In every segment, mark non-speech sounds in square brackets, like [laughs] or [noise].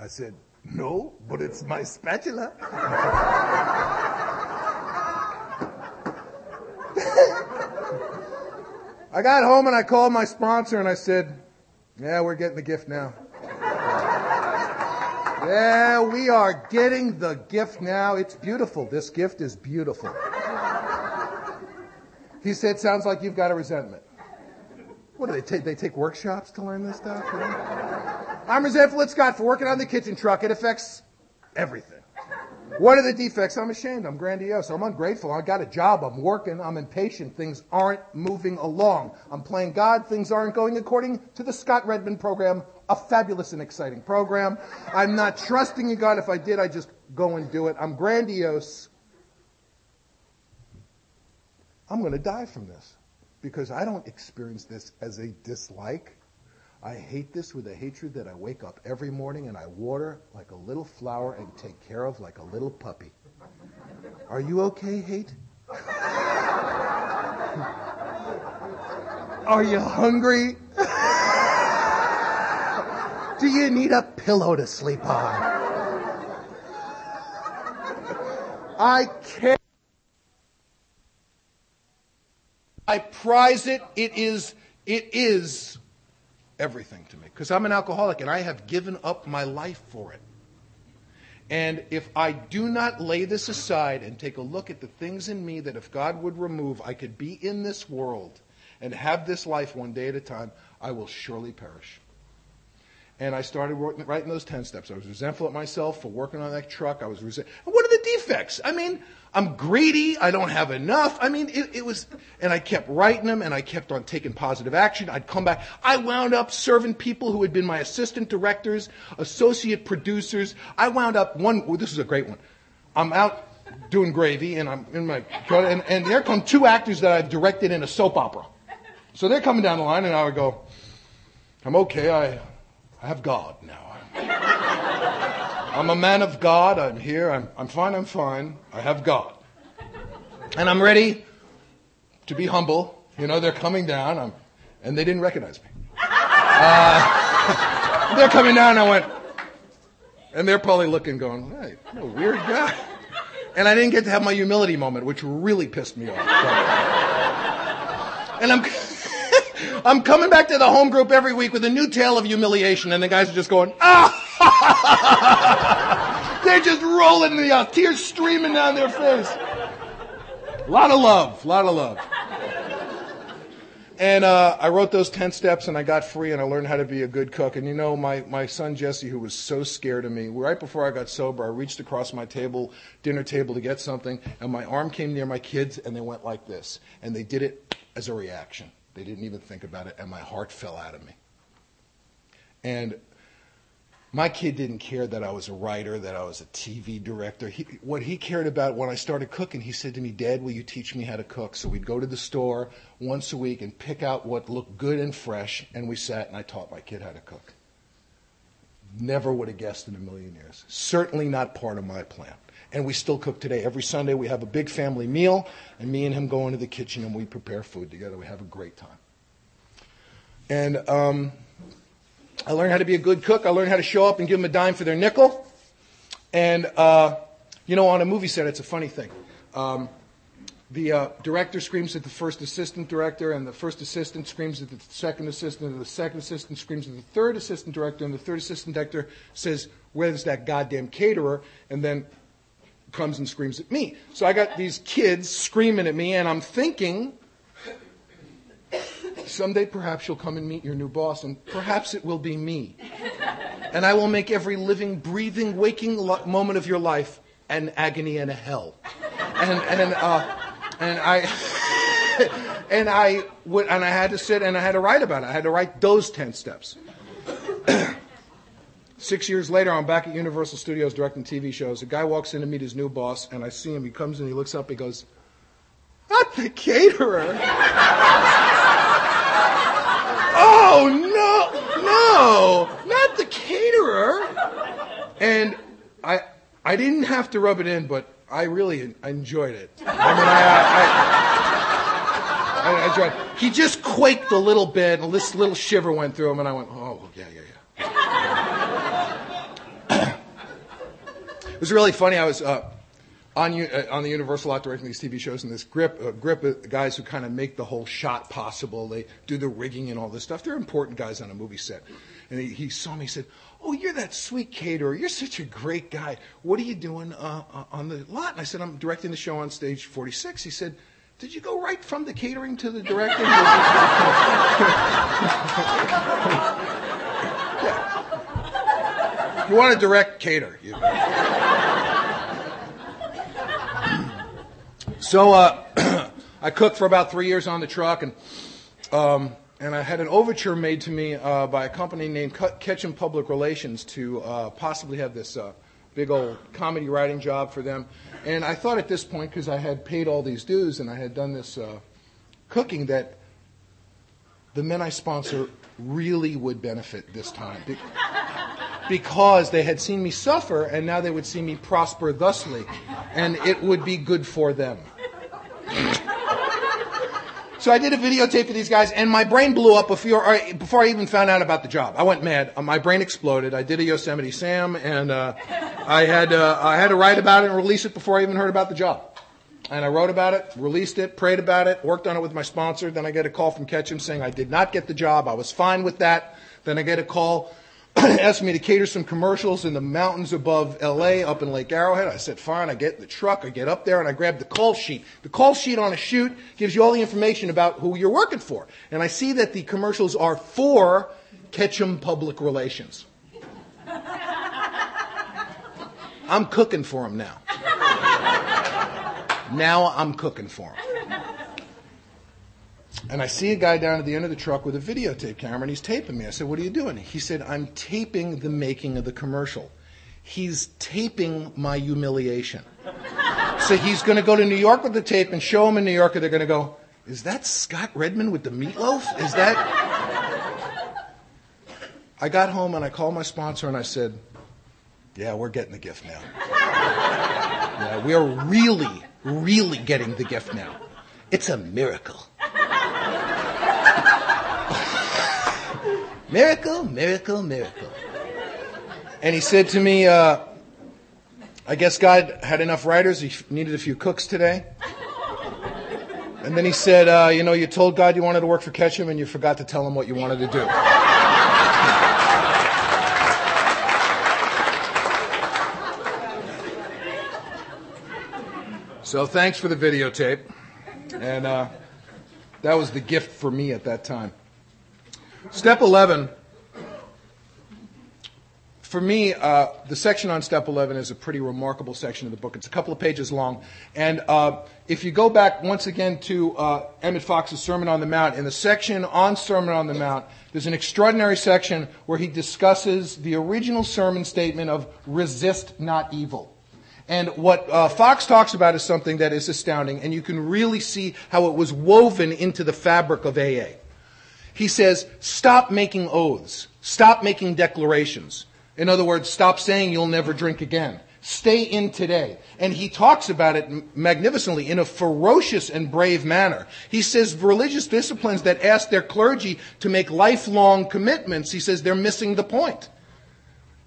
I said, no, but it's my spatula. [laughs] I got home and I called my sponsor and I said, yeah, we're getting the gift now. yeah, we are getting the gift now. It's beautiful. This gift is beautiful. He said, sounds like you've got a resentment. What do they take? They take workshops to learn this stuff? You know? I'm resentful at Scott for working on the kitchen truck. It affects everything. What are the defects? I'm ashamed. I'm grandiose. I'm ungrateful. I got a job. I'm working. I'm impatient. Things aren't moving along. I'm playing God. Things aren't going according to the Scott Redmond program, a fabulous and exciting program. I'm not trusting in God. If I did, I'd just go and do it. I'm grandiose. I'm going to die from this because I don't experience this as a dislike. I hate this with a hatred that I wake up every morning and I water like a little flower and take care of like a little puppy. Are you okay, hate? [laughs] Are you hungry? [laughs] Do you need a pillow to sleep on? I care. I prize it. It is, it is everything to me because I'm an alcoholic and I have given up my life for it. And if I do not lay this aside and take a look at the things in me that if God would remove, I could be in this world and have this life one day at a time, I will surely perish. And I started writing those 10 steps. I was resentful at myself for working on that truck. I was resentful. What are the defects? I mean, I'm greedy. I don't have enough. I mean, it, it, was, and I kept writing them and I kept on taking positive action. I'd come back. I wound up serving people who had been my assistant directors, associate producers. I wound up one, oh, this is a great one. I'm out doing gravy and I'm in my, and, and there come two actors that I've directed in a soap opera. So they're coming down the line and I would go, I'm okay. I, I have God now. I'm a man of God. I'm here. I'm, I'm fine. I'm fine. I have God. And I'm ready to be humble. You know, they're coming down. I'm, and they didn't recognize me. Uh, [laughs] they're coming down. I went, and they're probably looking, going, hey, a weird guy. And I didn't get to have my humility moment, which really pissed me off. and I'm. I'm coming back to the home group every week with a new tale of humiliation, and the guys are just going, ah! [laughs] They're just rolling in the uh, tears streaming down their face. A lot of love, a lot of love. And uh, I wrote those 10 steps and I got free and I learned how to be a good cook. And you know, my, my son Jesse, who was so scared of me, right before I got sober, I reached across my table, dinner table to get something, and my arm came near my kids and they went like this. And they did it as a reaction. They didn't even think about it, and my heart fell out of me. And my kid didn't care that I was a writer, that I was a TV director. He, what he cared about when I started cooking, he said to me, Dad, will you teach me how to cook? So we'd go to the store once a week and pick out what looked good and fresh, and we sat and I taught my kid how to cook. Never would have guessed in a million years. Certainly not part of my plan and we still cook today. Every Sunday we have a big family meal, and me and him go into the kitchen and we prepare food together. We have a great time. And um, I learned how to be a good cook. I learned how to show up and give them a dime for their nickel. And, uh, you know, on a movie set, it's a funny thing. Um, the uh, director screams at the first assistant director, and the first assistant screams at the second assistant, and the second assistant screams at the third assistant director, and the third assistant director says, Where's that goddamn caterer? And then comes and screams at me. So I got these kids screaming at me, and I'm thinking, someday perhaps you'll come and meet your new boss, and perhaps it will be me. And I will make every living, breathing, waking lo- moment of your life an agony and a hell. And, and, uh, and I. [laughs] and I would, and I had to sit and I had to write about it. I had to write those ten steps. [clears throat] Six years later, I'm back at Universal Studios directing TV shows. A guy walks in to meet his new boss, and I see him. He comes in, he looks up, he goes, Not the caterer. [laughs] oh, no, no, not the caterer. And I, I didn't have to rub it in, but I really enjoyed it. I mean, I, I, I, I enjoyed. He just quaked a little bit, and this little shiver went through him, and I went, oh, yeah, yeah, yeah. It was really funny. I was uh, on uh, on the Universal lot directing these TV shows, and this grip uh, grip guys who kind of make the whole shot possible. They do the rigging and all this stuff. They're important guys on a movie set. And he, he saw me. He said, "Oh, you're that sweet caterer. You're such a great guy. What are you doing uh, uh on the lot?" And I said, "I'm directing the show on stage 46." He said. Did you go right from the catering to the directing? [laughs] yeah. You want to direct, cater. You know. So uh, [clears throat] I cooked for about three years on the truck, and um, and I had an overture made to me uh, by a company named Ketchum Public Relations to uh, possibly have this uh, big old comedy writing job for them. And I thought at this point, because I had paid all these dues and I had done this uh, cooking, that the men I sponsor really would benefit this time. Because they had seen me suffer and now they would see me prosper thusly, and it would be good for them. So I did a videotape for these guys, and my brain blew up before I, before I even found out about the job. I went mad. My brain exploded. I did a Yosemite Sam, and uh, I had uh, I had to write about it and release it before I even heard about the job. And I wrote about it, released it, prayed about it, worked on it with my sponsor. Then I get a call from Ketchum saying I did not get the job. I was fine with that. Then I get a call [coughs] asked me to cater some commercials in the mountains above LA up in Lake Arrowhead. I said, fine. I get in the truck. I get up there and I grab the call sheet. The call sheet on a shoot gives you all the information about who you're working for. And I see that the commercials are for Ketchum Public Relations. [laughs] I'm cooking for them now. Now I'm cooking for them. And I see a guy down at the end of the truck with a videotape camera, and he's taping me. I said, What are you doing? He said, I'm taping the making of the commercial. He's taping my humiliation. so he's going to go to New York with the tape and show them in New York, and they're going to go, Is that Scott Redmond with the meatloaf? Is that. I got home and I called my sponsor and I said, Yeah, we're getting the gift now. yeah, we are really, really getting the gift now. It's a miracle. Miracle, miracle, miracle. And he said to me, uh, I guess God had enough writers. He needed a few cooks today. And then he said, uh, You know, you told God you wanted to work for Ketchum and you forgot to tell him what you wanted to do. so thanks for the videotape. And uh, that was the gift for me at that time. Step 11, for me, uh, the section on step 11 is a pretty remarkable section of the book. It's a couple of pages long. And uh, if you go back once again to uh, Emmett Fox's Sermon on the Mount, in the section on Sermon on the Mount, there's an extraordinary section where he discusses the original sermon statement of resist not evil. And what uh, Fox talks about is something that is astounding, and you can really see how it was woven into the fabric of AA. He says, stop making oaths. Stop making declarations. In other words, stop saying you'll never drink again. Stay in today. And he talks about it magnificently in a ferocious and brave manner. He says religious disciplines that ask their clergy to make lifelong commitments, he says they're missing the point.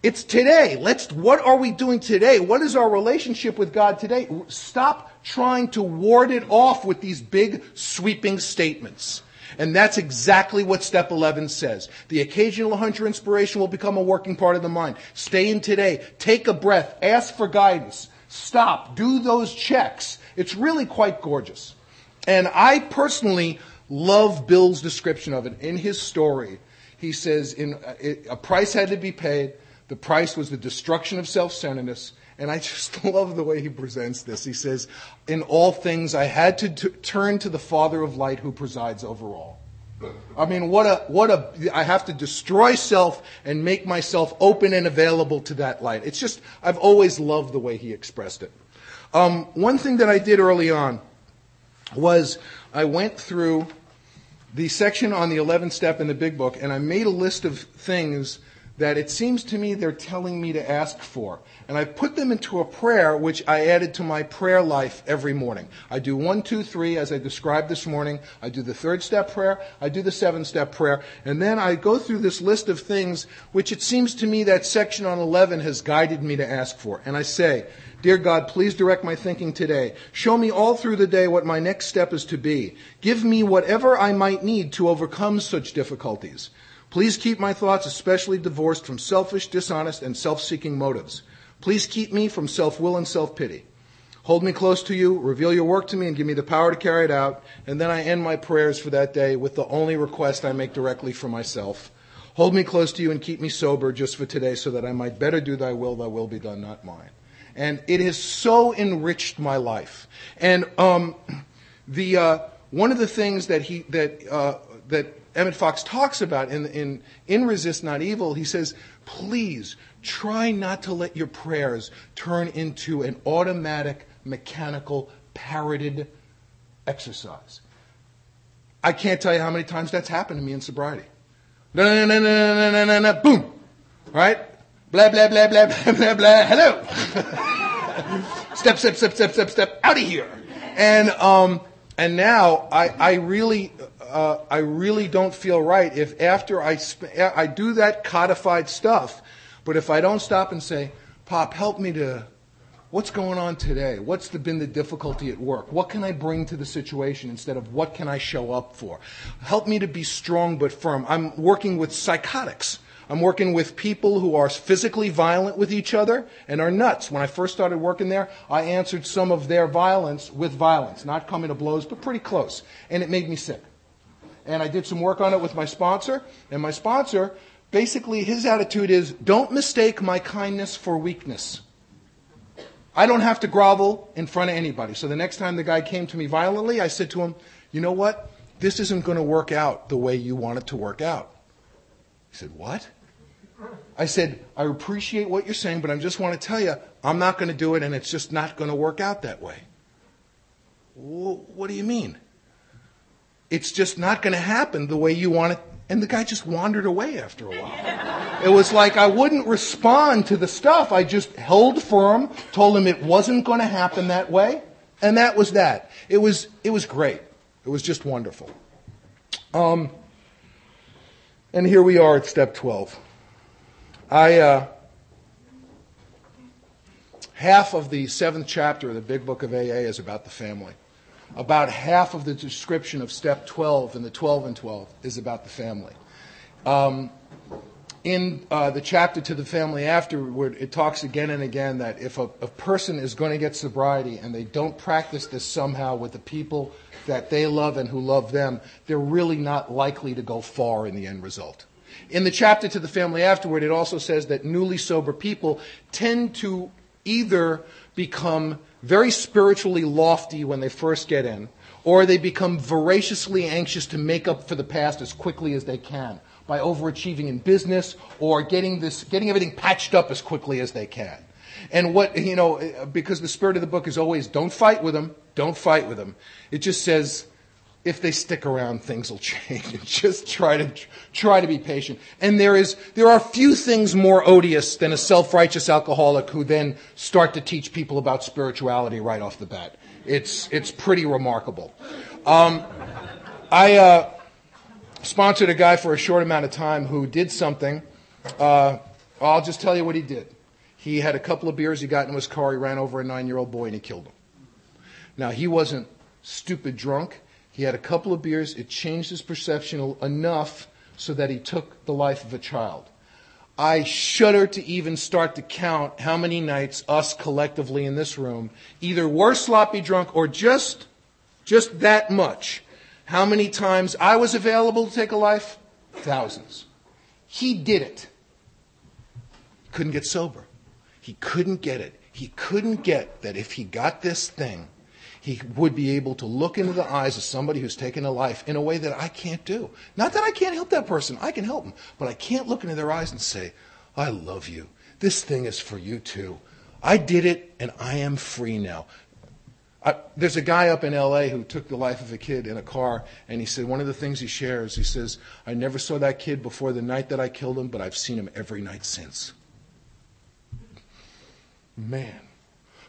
It's today. Let's, what are we doing today? What is our relationship with God today? Stop trying to ward it off with these big sweeping statements. And that's exactly what step 11 says. The occasional hunch or inspiration will become a working part of the mind. Stay in today. Take a breath. Ask for guidance. Stop. Do those checks. It's really quite gorgeous. And I personally love Bill's description of it. In his story, he says in, uh, a price had to be paid. The price was the destruction of self-centeredness and I just [laughs] love the way he presents this. He says, In all things, I had to t- turn to the Father of light who presides over all. I mean, what a, what a, I have to destroy self and make myself open and available to that light. It's just, I've always loved the way he expressed it. Um, one thing that I did early on was I went through the section on the 11th step in the big book and I made a list of things that it seems to me they're telling me to ask for. And I put them into a prayer which I added to my prayer life every morning. I do one, two, three, as I described this morning. I do the third step prayer. I do the seven step prayer. And then I go through this list of things which it seems to me that section on 11 has guided me to ask for. And I say, Dear God, please direct my thinking today. Show me all through the day what my next step is to be. Give me whatever I might need to overcome such difficulties. Please keep my thoughts especially divorced from selfish, dishonest, and self-seeking motives. Please keep me from self-will and self-pity. Hold me close to you, reveal your work to me, and give me the power to carry it out. And then I end my prayers for that day with the only request I make directly for myself. Hold me close to you and keep me sober just for today so that I might better do thy will, thy will be done, not mine. And it has so enriched my life. And um, the, uh, one of the things that, he, that, uh, that Emmett Fox talks about in, in, in Resist Not Evil, he says, please try not to let your prayers turn into an automatic, mechanical, parroted exercise. I can't tell you how many times that's happened to me in sobriety. Boom. Right? Blah, blah, blah, blah, [laughs] blah, blah, blah. Hello. [laughs] step, step, step, step, step, step, out of here. And, um, and now I, I really, uh, I really don't feel right if after I, sp- I do that codified stuff, but if I don't stop and say, Pop, help me to, what's going on today? What's the, been the difficulty at work? What can I bring to the situation instead of what can I show up for? Help me to be strong but firm. I'm working with psychotics. I'm working with people who are physically violent with each other and are nuts. When I first started working there, I answered some of their violence with violence, not coming to blows, but pretty close. And it made me sick and I did some work on it with my sponsor. And my sponsor, basically, his attitude is don't mistake my kindness for weakness. I don't have to grovel in front of anybody. So the next time the guy came to me violently, I said to him, you know what? This isn't going to work out the way you want it to work out. He said, what? I said, I appreciate what you're saying, but I just want to tell you, I'm not going to do it and it's just not going to work out that way. What do you mean? It's just not going to happen the way you want it. And the guy just wandered away after a while. It was like I wouldn't respond to the stuff. I just held firm, told him it wasn't going to happen that way, and that was that. It was, it was great. It was just wonderful. Um, and here we are at step 12. I, uh, half of the seventh chapter of the big book of AA is about the family about half of the description of step 12 in the 12 and 12 is about the family. Um, in uh, the chapter to the family afterward, it talks again and again that if a, a person is going to get sobriety and they don't practice this somehow with the people that they love and who love them, they're really not likely to go far in the end result. In the chapter to the family afterward, it also says that newly sober people tend to either become very spiritually lofty when they first get in, or they become voraciously anxious to make up for the past as quickly as they can by overachieving in business or getting this, getting everything patched up as quickly as they can. And what, you know, because the spirit of the book is always don't fight with them, don't fight with them. It just says, if they stick around, things will [laughs] change. Just try to try to be patient. And there is there are few things more odious than a self-righteous alcoholic who then start to teach people about spirituality right off the bat. It's it's pretty remarkable. Um, I uh, sponsored a guy for a short amount of time who did something. Uh, I'll just tell you what he did. He had a couple of beers. He got in his car. He ran over a nine-year-old boy and he killed him. Now he wasn't stupid drunk he had a couple of beers. It changed his perception enough so that he took the life of a child. I shudder to even start to count how many nights us collectively in this room either were sloppy drunk or just, just that much. How many times I was available to take a life? Thousands. He did it. Couldn't get sober. He couldn't get it. He couldn't get that if he got this thing, he would be able to look into the eyes of somebody who's taken a life in a way that I can't do. Not that I can't help that person, I can help them, but I can't look into their eyes and say, I love you. This thing is for you too. I did it and I am free now. I, there's a guy up in LA who took the life of a kid in a car, and he said one of the things he shares, he says, I never saw that kid before the night that I killed him, but I've seen him every night since. Man.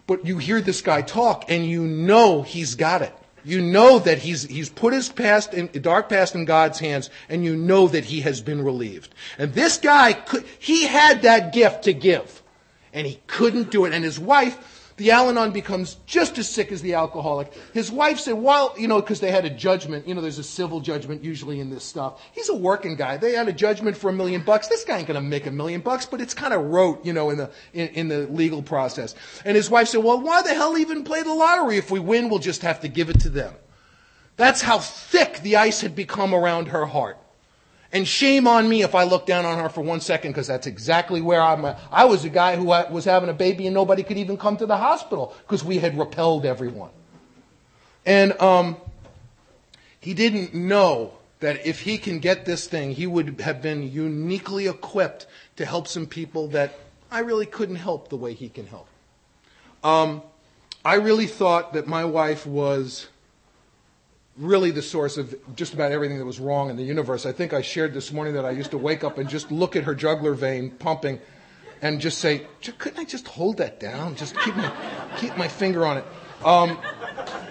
But you hear this guy talk, and you know he's got it. You know that he's, he's put his past in, dark past in God's hands, and you know that he has been relieved. And this guy, could, he had that gift to give, and he couldn't do it. And his wife, the Al-Anon becomes just as sick as the alcoholic. His wife said, well, you know, because they had a judgment. You know, there's a civil judgment usually in this stuff. He's a working guy. They had a judgment for a million bucks. This guy ain't going to make a million bucks, but it's kind of rote, you know, in the, in, in the legal process. And his wife said, well, why the hell even play the lottery? If we win, we'll just have to give it to them. That's how thick the ice had become around her heart. And shame on me if I look down on her for one second because that's exactly where I'm at. I was a guy who was having a baby and nobody could even come to the hospital because we had repelled everyone. And um, he didn't know that if he can get this thing, he would have been uniquely equipped to help some people that I really couldn't help the way he can help. Um, I really thought that my wife was really the source of just about everything that was wrong in the universe. I think I shared this morning that I used to wake up and just look at her jugular vein pumping and just say, couldn't I just hold that down? Just keep my, keep my finger on it. Um,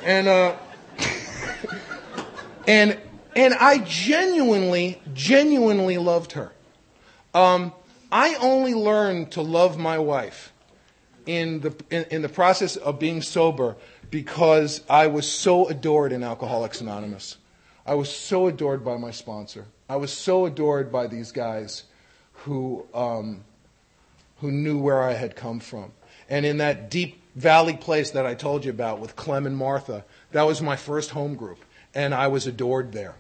and, uh, [laughs] and, and I genuinely, genuinely loved her. Um, I only learned to love my wife in the, in, in the process of being sober because I was so adored in Alcoholics Anonymous. I was so adored by my sponsor. I was so adored by these guys who, um, who knew where I had come from. And in that deep valley place that I told you about with Clem and Martha, that was my first home group. And I was adored there,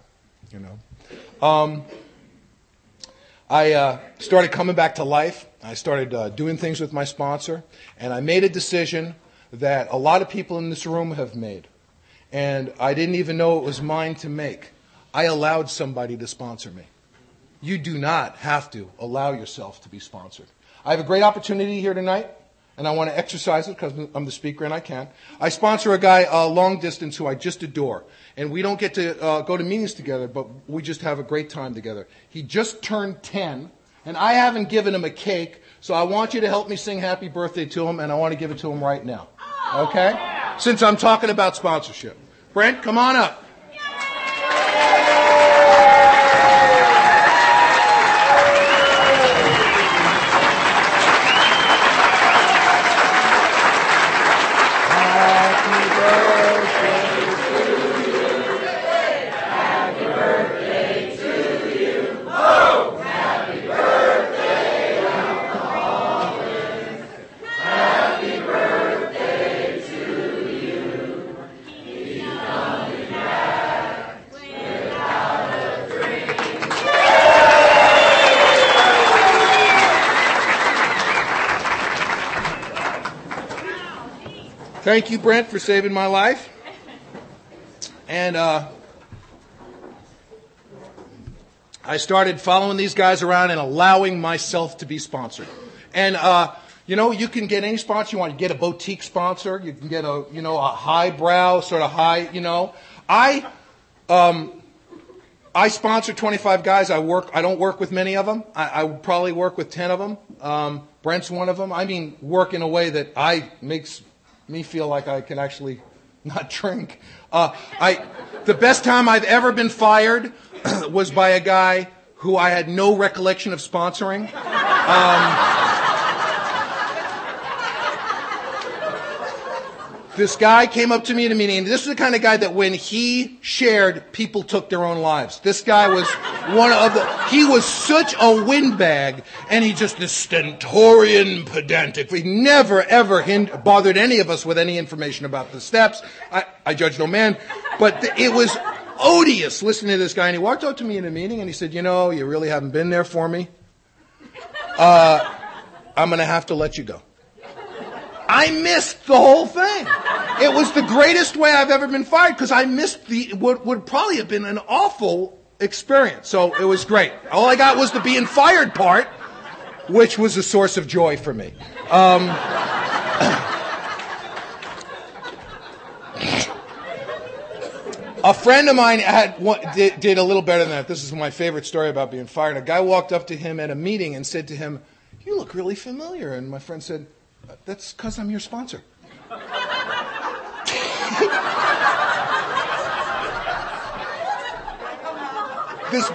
you know. Um, I uh, started coming back to life. I started uh, doing things with my sponsor. And I made a decision that a lot of people in this room have made. And I didn't even know it was mine to make. I allowed somebody to sponsor me. You do not have to allow yourself to be sponsored. I have a great opportunity here tonight, and I want to exercise it because I'm the speaker and I can. I sponsor a guy uh, long distance who I just adore. And we don't get to uh, go to meetings together, but we just have a great time together. He just turned 10, and I haven't given him a cake, so I want you to help me sing happy birthday to him, and I want to give it to him right now. Oh, okay? Since I'm talking about sponsorship. Brent, come on up. Thank you, Brent, for saving my life. And uh, I started following these guys around and allowing myself to be sponsored. And uh, you know, you can get any sponsor you want. You get a boutique sponsor. You can get a you know a highbrow sort of high. You know, I um, I sponsor 25 guys. I work. I don't work with many of them. I, I probably work with 10 of them. Um, Brent's one of them. I mean, work in a way that I makes me feel like I can actually [laughs] not drink. Uh, I, the best time I've ever been fired [clears throat] was by a guy who I had no recollection of sponsoring. Um, This guy came up to me at a meeting, and this is the kind of guy that when he shared, people took their own lives. This guy was one of the, he was such a windbag, and he just this stentorian pedantic. He never ever hind- bothered any of us with any information about the steps. I, I judge no man, but it was odious listening to this guy, and he walked up to me in a meeting, and he said, you know, you really haven't been there for me. Uh, I'm gonna have to let you go. I missed the whole thing. It was the greatest way I've ever been fired because I missed the what would probably have been an awful experience. So it was great. All I got was the being fired part, which was a source of joy for me. Um, [coughs] a friend of mine had did, did a little better than that. This is my favorite story about being fired. A guy walked up to him at a meeting and said to him, "You look really familiar." And my friend said, "That's because I'm your sponsor." this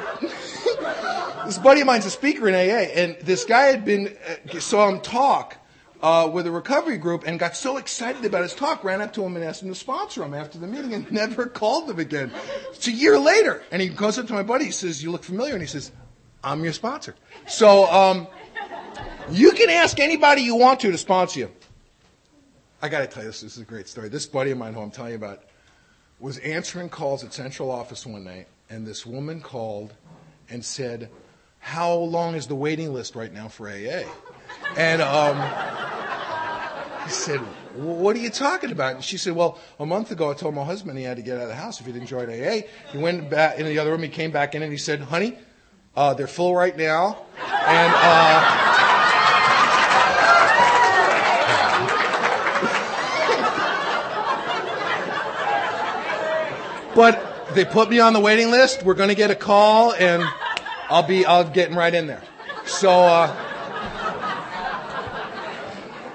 this buddy of mine's a speaker in AA, and this guy had been uh, saw him talk uh, with a recovery group and got so excited about his talk, ran up to him and asked him to sponsor him after the meeting, and [laughs] never called him again. It's a year later, and he goes up to my buddy. He says, "You look familiar," and he says, "I'm your sponsor." So um, you can ask anybody you want to to sponsor you. I got to tell you this. This is a great story. This buddy of mine, who I'm telling you about, was answering calls at central office one night, and this woman called and said, "How long is the waiting list right now for AA?" And um, he said, "What are you talking about?" And she said, "Well, a month ago, I told my husband he had to get out of the house if he didn't join AA. He went back in the other room. He came back in and he said, "Honey, uh, they're full right now, and." Uh, but they put me on the waiting list. We're going to get a call, and I'll be I'll getting right in there. So, uh,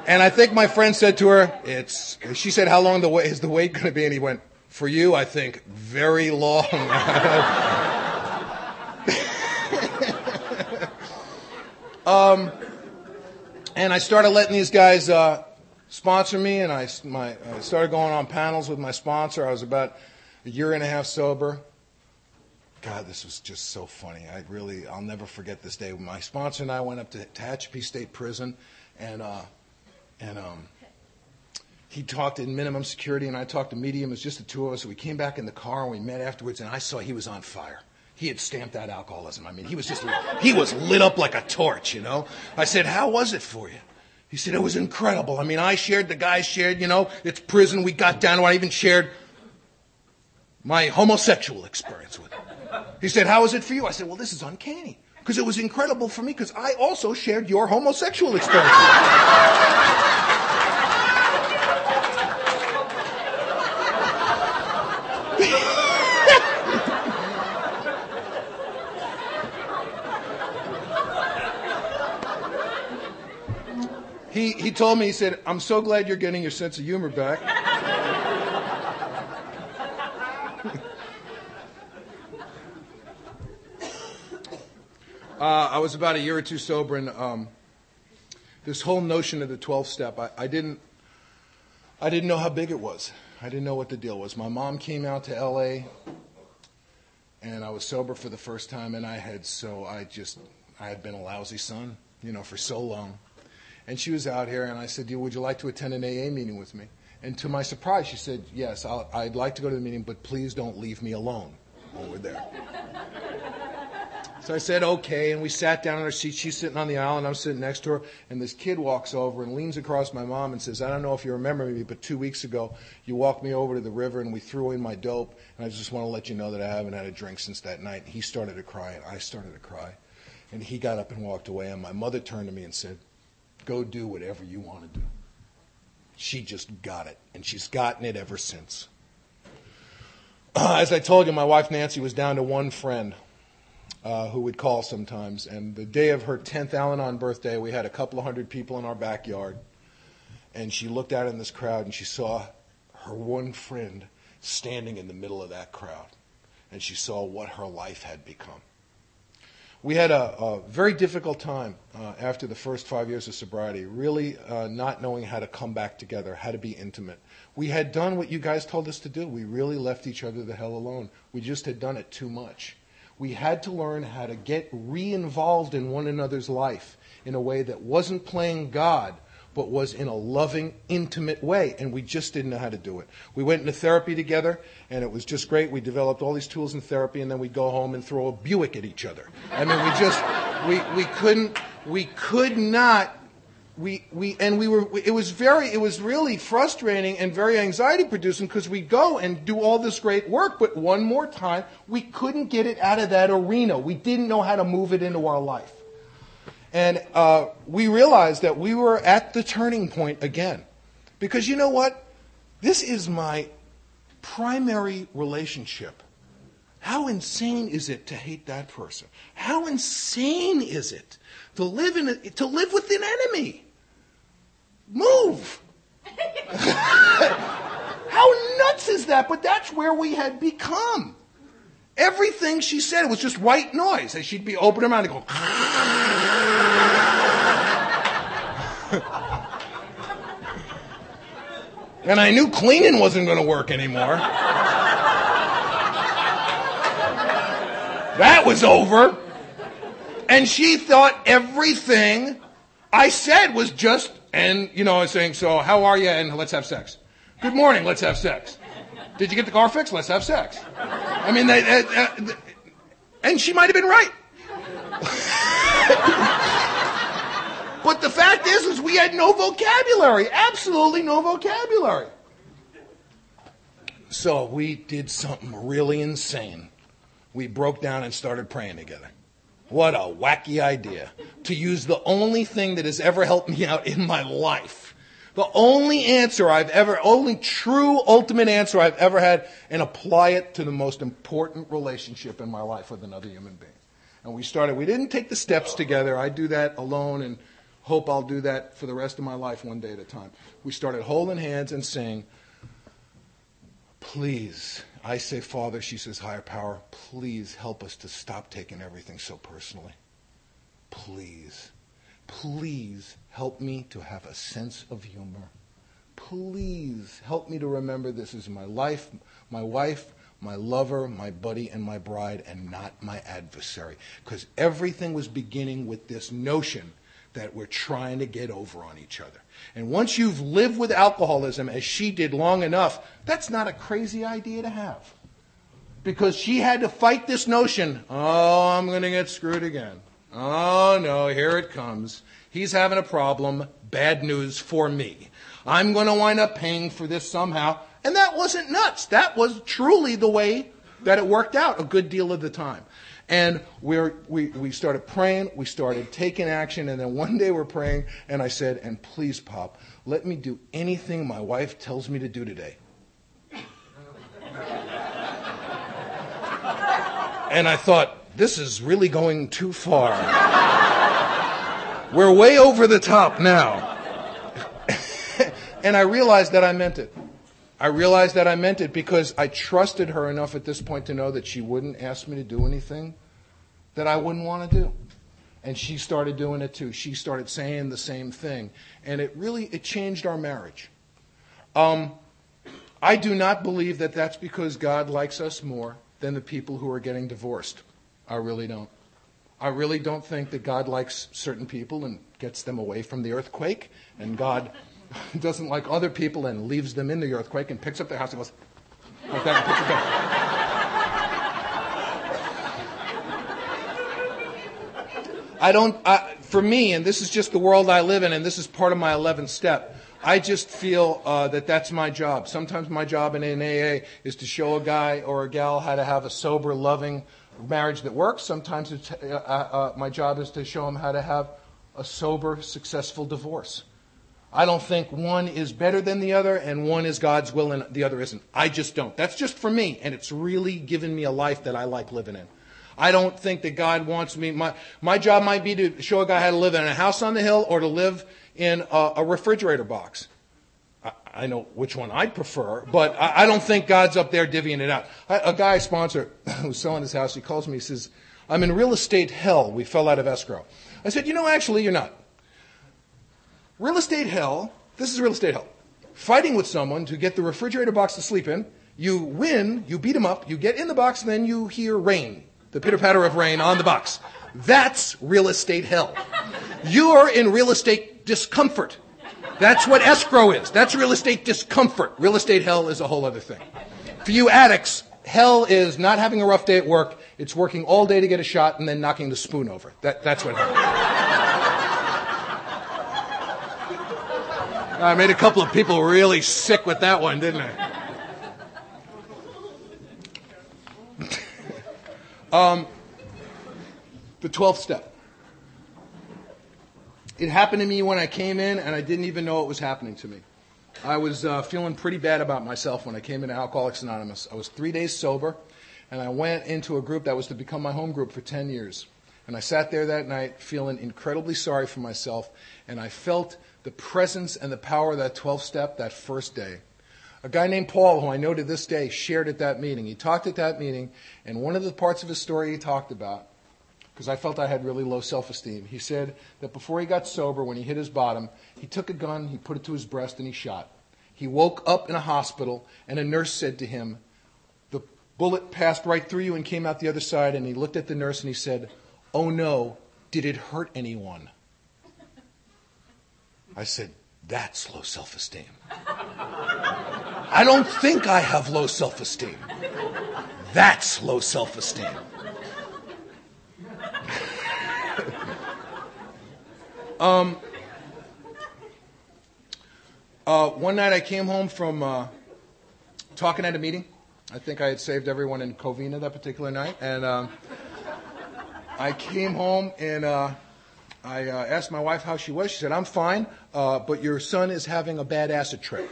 and I think my friend said to her, "It's." She said, "How long the wait, is the wait going to be?" And he went, "For you, I think very long." [laughs] um, and I started letting these guys uh, sponsor me, and I, my, I started going on panels with my sponsor. I was about a year and a half sober. God, this was just so funny. I really, I'll never forget this day. My sponsor and I went up to Tehachapi State Prison, and uh, and um, he talked in minimum security, and I talked to medium. It was just the two of us. we came back in the car, and we met afterwards, and I saw he was on fire. He had stamped out alcoholism. I mean, he was just, he was lit up like a torch, you know. I said, "How was it for you?" He said, "It was incredible. I mean, I shared, the guys shared, you know, it's prison. We got down. I even shared my homosexual experience with him." He said, How is it for you? I said, Well, this is uncanny. Because it was incredible for me because I also shared your homosexual experience. [laughs] he, he told me, he said, I'm so glad you're getting your sense of humor back. Uh, I was about a year or two sober, and um, this whole notion of the 12 step, I, I, didn't, I didn't know how big it was. I didn't know what the deal was. My mom came out to L.A., and I was sober for the first time, and I had so I just I had been a lousy son, you know, for so long. And she was out here, and I said, "Would you like to attend an AA meeting with me?" And to my surprise, she said, "Yes, i would like to go to the meeting, but please don't leave me alone we're there." So I said, okay. And we sat down in our seat. She's sitting on the aisle and I'm sitting next to her. And this kid walks over and leans across my mom and says, I don't know if you remember me, but two weeks ago, you walked me over to the river and we threw in my dope. And I just want to let you know that I haven't had a drink since that night. he started to cry and I started to cry. And he got up and walked away. And my mother turned to me and said, go do whatever you want to do. She just got it. And she's gotten it ever since. [clears throat] As I told you, my wife Nancy was down to one friend uh, who would call sometimes. And the day of her 10th Al Anon birthday, we had a couple of hundred people in our backyard. And she looked out in this crowd and she saw her one friend standing in the middle of that crowd. And she saw what her life had become. We had a, a very difficult time uh, after the first five years of sobriety, really uh, not knowing how to come back together, how to be intimate. We had done what you guys told us to do. We really left each other the hell alone. We just had done it too much we had to learn how to get re involved in one another's life in a way that wasn't playing God, but was in a loving, intimate way. And we just didn't know how to do it. We went into therapy together, and it was just great. We developed all these tools in therapy, and then we'd go home and throw a Buick at each other. I mean, we just, we, we couldn't, we could not we, we, and we were, it was very, it was really frustrating and very anxiety producing because we go and do all this great work, but one more time, we couldn't get it out of that arena. We didn't know how to move it into our life. And uh, we realized that we were at the turning point again. Because you know what? This is my primary relationship. How insane is it to hate that person? How insane is it to live in a, to live with an enemy? Move. [laughs] How nuts is that? But that's where we had become. Everything she said was just white noise. And she'd be opening her mouth and go. [laughs] and I knew cleaning wasn't going to work anymore. that was over. And she thought everything I said was just, and, you know, saying, so how are you? And let's have sex. Good morning, let's have sex. Did you get the car fixed? Let's have sex. I mean, they, they, they, and she might have been right. [laughs] but the fact is, is we had no vocabulary. Absolutely no vocabulary. So we did something really insane. We broke down and started praying together. What a wacky idea. To use the only thing that has ever helped me out in my life. The only answer I've ever, only true ultimate answer I've ever had, and apply it to the most important relationship in my life with another human being. And we started, we didn't take the steps together. I do that alone and hope I'll do that for the rest of my life one day at a time. We started holding hands and saying, please, I say, Father, she says, higher power, please help us to stop taking everything so personally. Please, please help me to have a sense of humor. Please help me to remember this is my life, my wife, my lover, my buddy, and my bride, and not my adversary. Because everything was beginning with this notion that we're trying to get over on each other. And once you've lived with alcoholism, as she did long enough, that's not a crazy idea to have. Because she had to fight this notion oh, I'm going to get screwed again. Oh, no, here it comes. He's having a problem. Bad news for me. I'm going to wind up paying for this somehow. And that wasn't nuts. That was truly the way that it worked out a good deal of the time. And we're, we, we started praying, we started taking action, and then one day we're praying, and I said, And please, Pop, let me do anything my wife tells me to do today. and I thought, this is really going too far. We're way over the top now. [laughs] and I realized that I meant it. I realized that I meant it because I trusted her enough at this point to know that she wouldn't ask me to do anything that I wouldn't want to do. And she started doing it too. She started saying the same thing. And it really, it changed our marriage. Um, I do not believe that that's because God likes us more than the people who are getting divorced. I really don't. I really don't think that God likes certain people and gets them away from the earthquake, and God [laughs] doesn't like other people and leaves them in the earthquake and picks up their house and goes like that and it. I don't, I, for me, and this is just the world I live in, and this is part of my 11th step. I just feel uh, that that's my job. Sometimes my job in AA is to show a guy or a gal how to have a sober, loving marriage that works. Sometimes uh, uh, uh, my job is to show them how to have a sober, successful divorce. I don't think one is better than the other and one is God's will and the other isn't. I just don't. That's just for me, and it's really given me a life that I like living in. I don't think that God wants me. My, my job might be to show a guy how to live in a house on the hill or to live in a, a refrigerator box. I, I, know which one I'd prefer, but I, I, don't think God's up there divvying it out. I, a guy I sponsor [clears throat] who's selling his house, he calls me, he says, I'm in real estate hell. We fell out of escrow. I said, you know, actually, you're not. Real estate hell, this is real estate hell. Fighting with someone to get the refrigerator box to sleep in. You win, you beat him up, you get in the box, then you hear rain, the pitter patter of rain on the box. That's real estate hell. You're in real estate discomfort. That's what escrow is. That's real estate discomfort. Real estate hell is a whole other thing. For you addicts, hell is not having a rough day at work. It's working all day to get a shot and then knocking the spoon over. That, that's what hell I made a couple of people really sick with that one, didn't I? um, the 12th step. It happened to me when I came in, and I didn't even know it was happening to me. I was uh, feeling pretty bad about myself when I came into Alcoholics Anonymous. I was three days sober, and I went into a group that was to become my home group for 10 years. And I sat there that night feeling incredibly sorry for myself, and I felt the presence and the power of that 12 step that first day. A guy named Paul, who I know to this day, shared at that meeting. He talked at that meeting, and one of the parts of his story he talked about, because I felt I had really low self esteem, he said that before he got sober, when he hit his bottom, he took a gun, he put it to his breast, and he shot. He woke up in a hospital, and a nurse said to him, The bullet passed right through you and came out the other side. And he looked at the nurse and he said, Oh no, did it hurt anyone? I said, That's low self esteem. I don't think I have low self esteem. That's low self esteem. [laughs] um, uh, one night I came home from uh, talking at a meeting. I think I had saved everyone in Covina that particular night. And um, I came home and uh, I uh, asked my wife how she was. She said, I'm fine, uh, but your son is having a bad acid trip.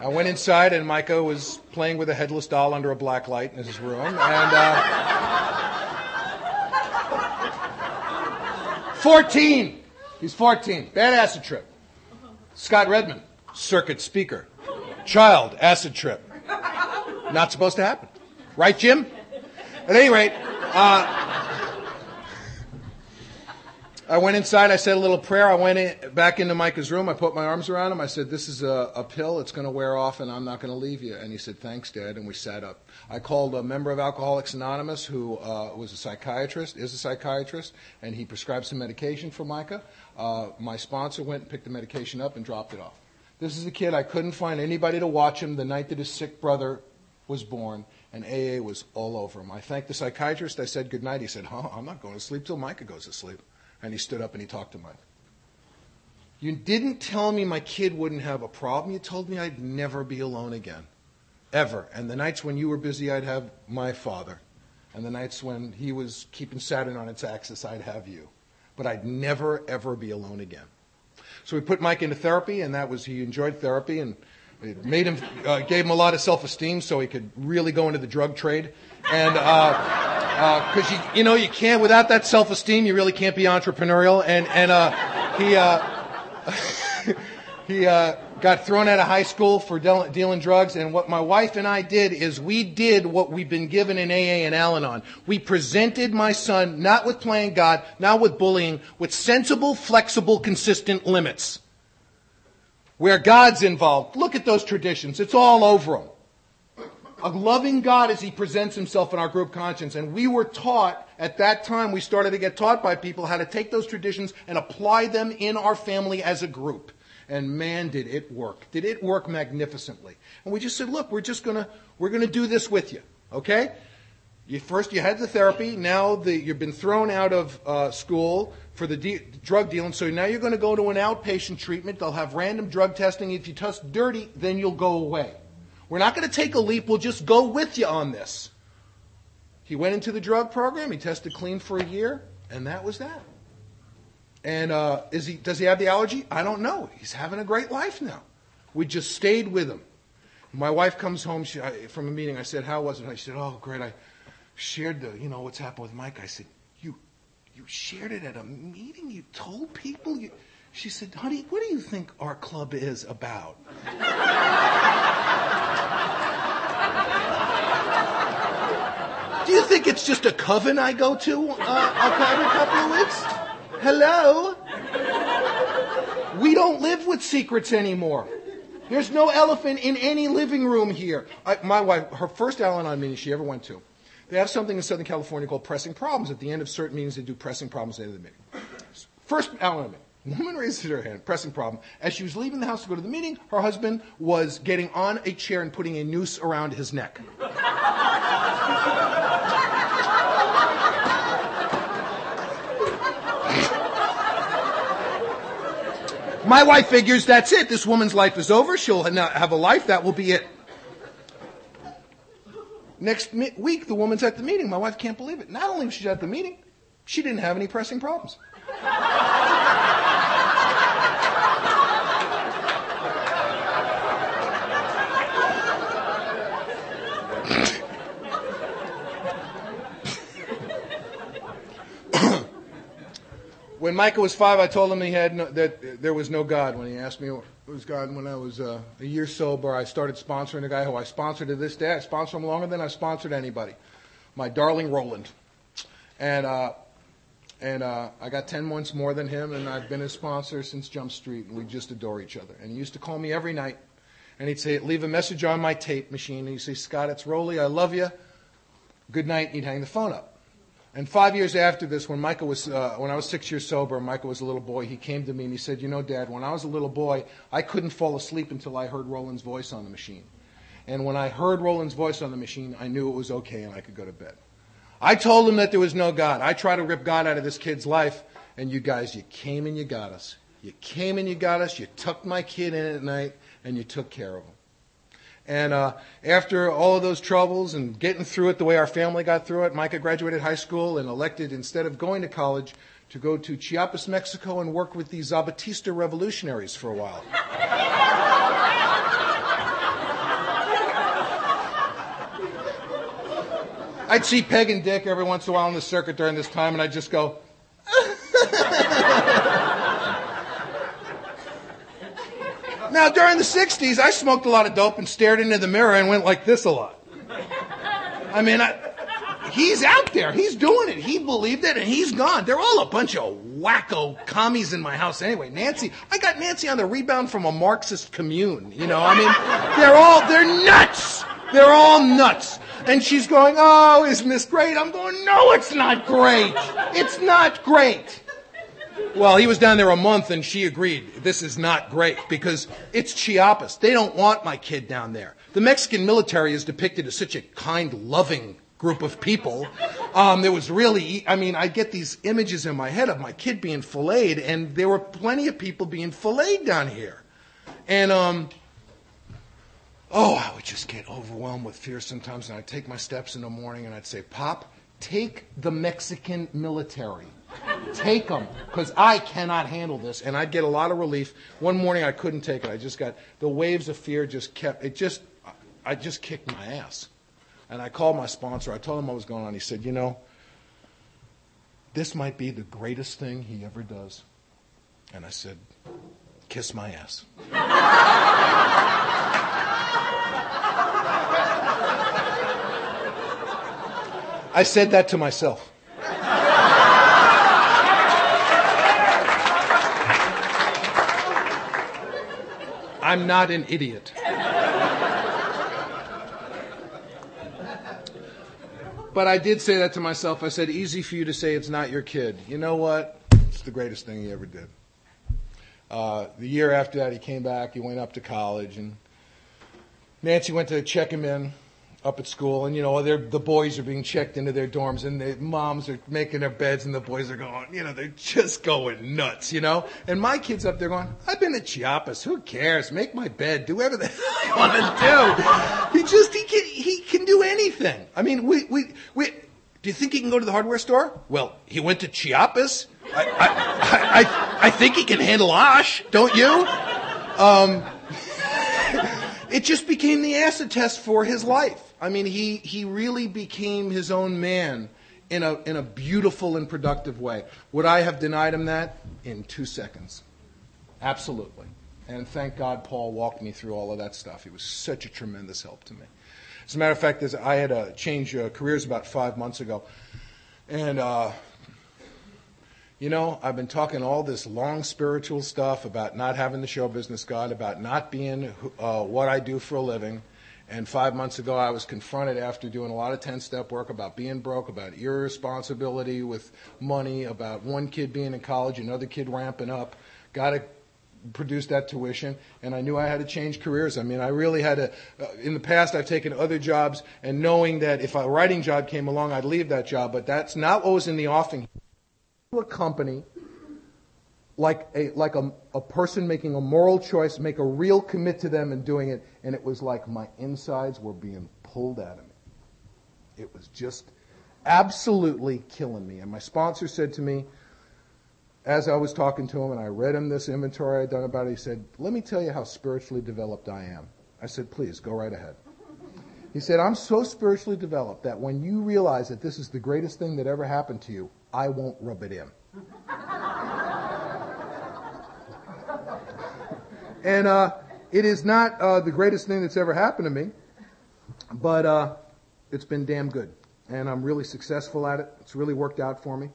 I went inside and Micah was playing with a headless doll under a black light in his room. And. Uh, 14! He's 14. Bad acid trip. Scott Redmond, circuit speaker. Child, acid trip. Not supposed to happen. Right, Jim? At any rate, uh, I went inside. I said a little prayer. I went in, back into Micah's room. I put my arms around him. I said, This is a, a pill. It's going to wear off, and I'm not going to leave you. And he said, Thanks, Dad. And we sat up. I called a member of Alcoholics Anonymous who uh, was a psychiatrist, is a psychiatrist, and he prescribed some medication for Micah. Uh, my sponsor went and picked the medication up and dropped it off. This is a kid, I couldn't find anybody to watch him the night that his sick brother was born, and AA was all over him. I thanked the psychiatrist. I said goodnight. He said, oh, I'm not going to sleep till Micah goes to sleep. And he stood up and he talked to Mike. You didn't tell me my kid wouldn't have a problem. You told me I'd never be alone again. Ever. And the nights when you were busy, I'd have my father. And the nights when he was keeping Saturn on its axis, I'd have you but I'd never, ever be alone again. So we put Mike into therapy, and that was, he enjoyed therapy, and it made him, uh, gave him a lot of self-esteem so he could really go into the drug trade. And, uh, uh, cause you, you know, you can't, without that self-esteem, you really can't be entrepreneurial. And, and, uh, he, uh, [laughs] he, uh, got thrown out of high school for dealing drugs. And what my wife and I did is we did what we've been given in AA and Al Anon. We presented my son not with playing God, not with bullying, with sensible, flexible, consistent limits. Where God's involved. Look at those traditions. It's all over them. A loving God as he presents himself in our group conscience. And we were taught at that time, we started to get taught by people how to take those traditions and apply them in our family as a group. And man, did it work. Did it work magnificently. And we just said, look, we're just gonna, we're gonna do this with you. Okay? You first, you had the therapy. Now the, you've been thrown out of uh, school for the de- drug dealing. So now you're going to go to an outpatient treatment. They'll have random drug testing. If you test dirty, then you'll go away. We're not going to take a leap. We'll just go with you on this. He went into the drug program. He tested clean for a year, and that was that. And uh, is he, does he have the allergy? I don't know. He's having a great life now. We just stayed with him. My wife comes home she, I, from a meeting. I said, "How was it?" I said, "Oh, great. I shared the, you know, what's happened with Mike." I said, "You, shared it at a meeting. You told people." You, she said, "Honey, what do you think our club is about?" do you think it's just a coven I go to uh, every couple of weeks? Hello? We don't live with secrets anymore. There's no elephant in any living room here. I, my wife, her first Al Anon meeting she ever went to, they have something in Southern California called pressing problems. At the end of certain meetings, they do pressing problems at the end of the meeting. First Anon. Woman raises her hand, pressing problem. As she was leaving the house to go to the meeting, her husband was getting on a chair and putting a noose around his neck. My wife figures that's it. This woman's life is over. She'll have a life. That will be it. Next mi- week, the woman's at the meeting. My wife can't believe it. Not only was she at the meeting, she didn't have any pressing problems. [coughs] when Michael was five, I told him he had no, that there was no God when he asked me was God, when I was uh, a year sober, I started sponsoring a guy who I sponsor to this day. I sponsor him longer than I sponsored anybody. My darling Roland, and uh, and uh, I got ten months more than him, and I've been his sponsor since Jump Street, and we just adore each other. And he used to call me every night, and he'd say, leave a message on my tape machine, and he'd say, Scott, it's Roly. I love you. Good night, and he'd hang the phone up. And five years after this, when Michael was, uh, when I was six years sober, Michael was a little boy. He came to me and he said, "You know, Dad, when I was a little boy, I couldn't fall asleep until I heard Roland's voice on the machine. And when I heard Roland's voice on the machine, I knew it was okay and I could go to bed." I told him that there was no God. I tried to rip God out of this kid's life, and you guys, you came and you got us. You came and you got us. You tucked my kid in at night, and you took care of him. And uh, after all of those troubles and getting through it the way our family got through it, Micah graduated high school and elected, instead of going to college, to go to Chiapas, Mexico and work with the Zapatista revolutionaries for a while. [laughs] I'd see Peg and Dick every once in a while on the circuit during this time, and I'd just go, [laughs] Now, during the 60s, I smoked a lot of dope and stared into the mirror and went like this a lot. I mean, I, he's out there. He's doing it. He believed it and he's gone. They're all a bunch of wacko commies in my house anyway. Nancy, I got Nancy on the rebound from a Marxist commune. You know, I mean, they're all, they're nuts. They're all nuts. And she's going, oh, isn't this great? I'm going, no, it's not great. It's not great. Well, he was down there a month and she agreed. This is not great because it's Chiapas. They don't want my kid down there. The Mexican military is depicted as such a kind, loving group of people. Um, there was really, I mean, I get these images in my head of my kid being filleted, and there were plenty of people being filleted down here. And, um, oh, I would just get overwhelmed with fear sometimes, and I'd take my steps in the morning and I'd say, Pop, take the Mexican military. Take them, because I cannot handle this. And I'd get a lot of relief. One morning I couldn't take it. I just got, the waves of fear just kept, it just, I just kicked my ass. And I called my sponsor. I told him what was going on. He said, you know, this might be the greatest thing he ever does. And I said, kiss my ass. I said that to myself. I'm not an idiot. But I did say that to myself. I said, easy for you to say it's not your kid. You know what? It's the greatest thing he ever did. Uh, the year after that, he came back. He went up to college, and Nancy went to check him in up at school, and you know, the boys are being checked into their dorms, and the moms are making their beds, and the boys are going, you know, they're just going nuts, you know. And my kid's up there going, I've been to Chiapas. Who cares? Make my bed. Do whatever the [laughs] hell I want to do. He just he can he can do anything. I mean, we we we. Do you think he can go to the hardware store? Well, he went to Chiapas. I I I, I, I think he can handle Osh, don't you? Um, [laughs] it just became the acid test for his life. I mean, he, he really became his own man in a, in a beautiful and productive way. Would I have denied him that? In two seconds. Absolutely. And thank God Paul walked me through all of that stuff. He was such a tremendous help to me. As a matter of fact, I had to change uh, careers about five months ago. And uh, you know, I've been talking all this long spiritual stuff about not having the show business God, about not being uh, what I do for a living. And five months ago, I was confronted after doing a lot of 10 step work about being broke, about irresponsibility with money, about one kid being in college, another kid ramping up. Got to produce that tuition, and I knew I had to change careers. I mean, I really had to. Uh, in the past, I've taken other jobs, and knowing that if a writing job came along, I'd leave that job, but that's not what was in the offing a company like a like a, a person making a moral choice, make a real commit to them and doing it, and it was like my insides were being pulled out of me. It was just absolutely killing me. And my sponsor said to me, as I was talking to him and I read him this inventory I'd done about it, he said, Let me tell you how spiritually developed I am. I said, Please, go right ahead. He said, I'm so spiritually developed that when you realize that this is the greatest thing that ever happened to you, I won't rub it in. And uh, it is not uh, the greatest thing that's ever happened to me, but uh, it's been damn good. And I'm really successful at it. It's really worked out for me.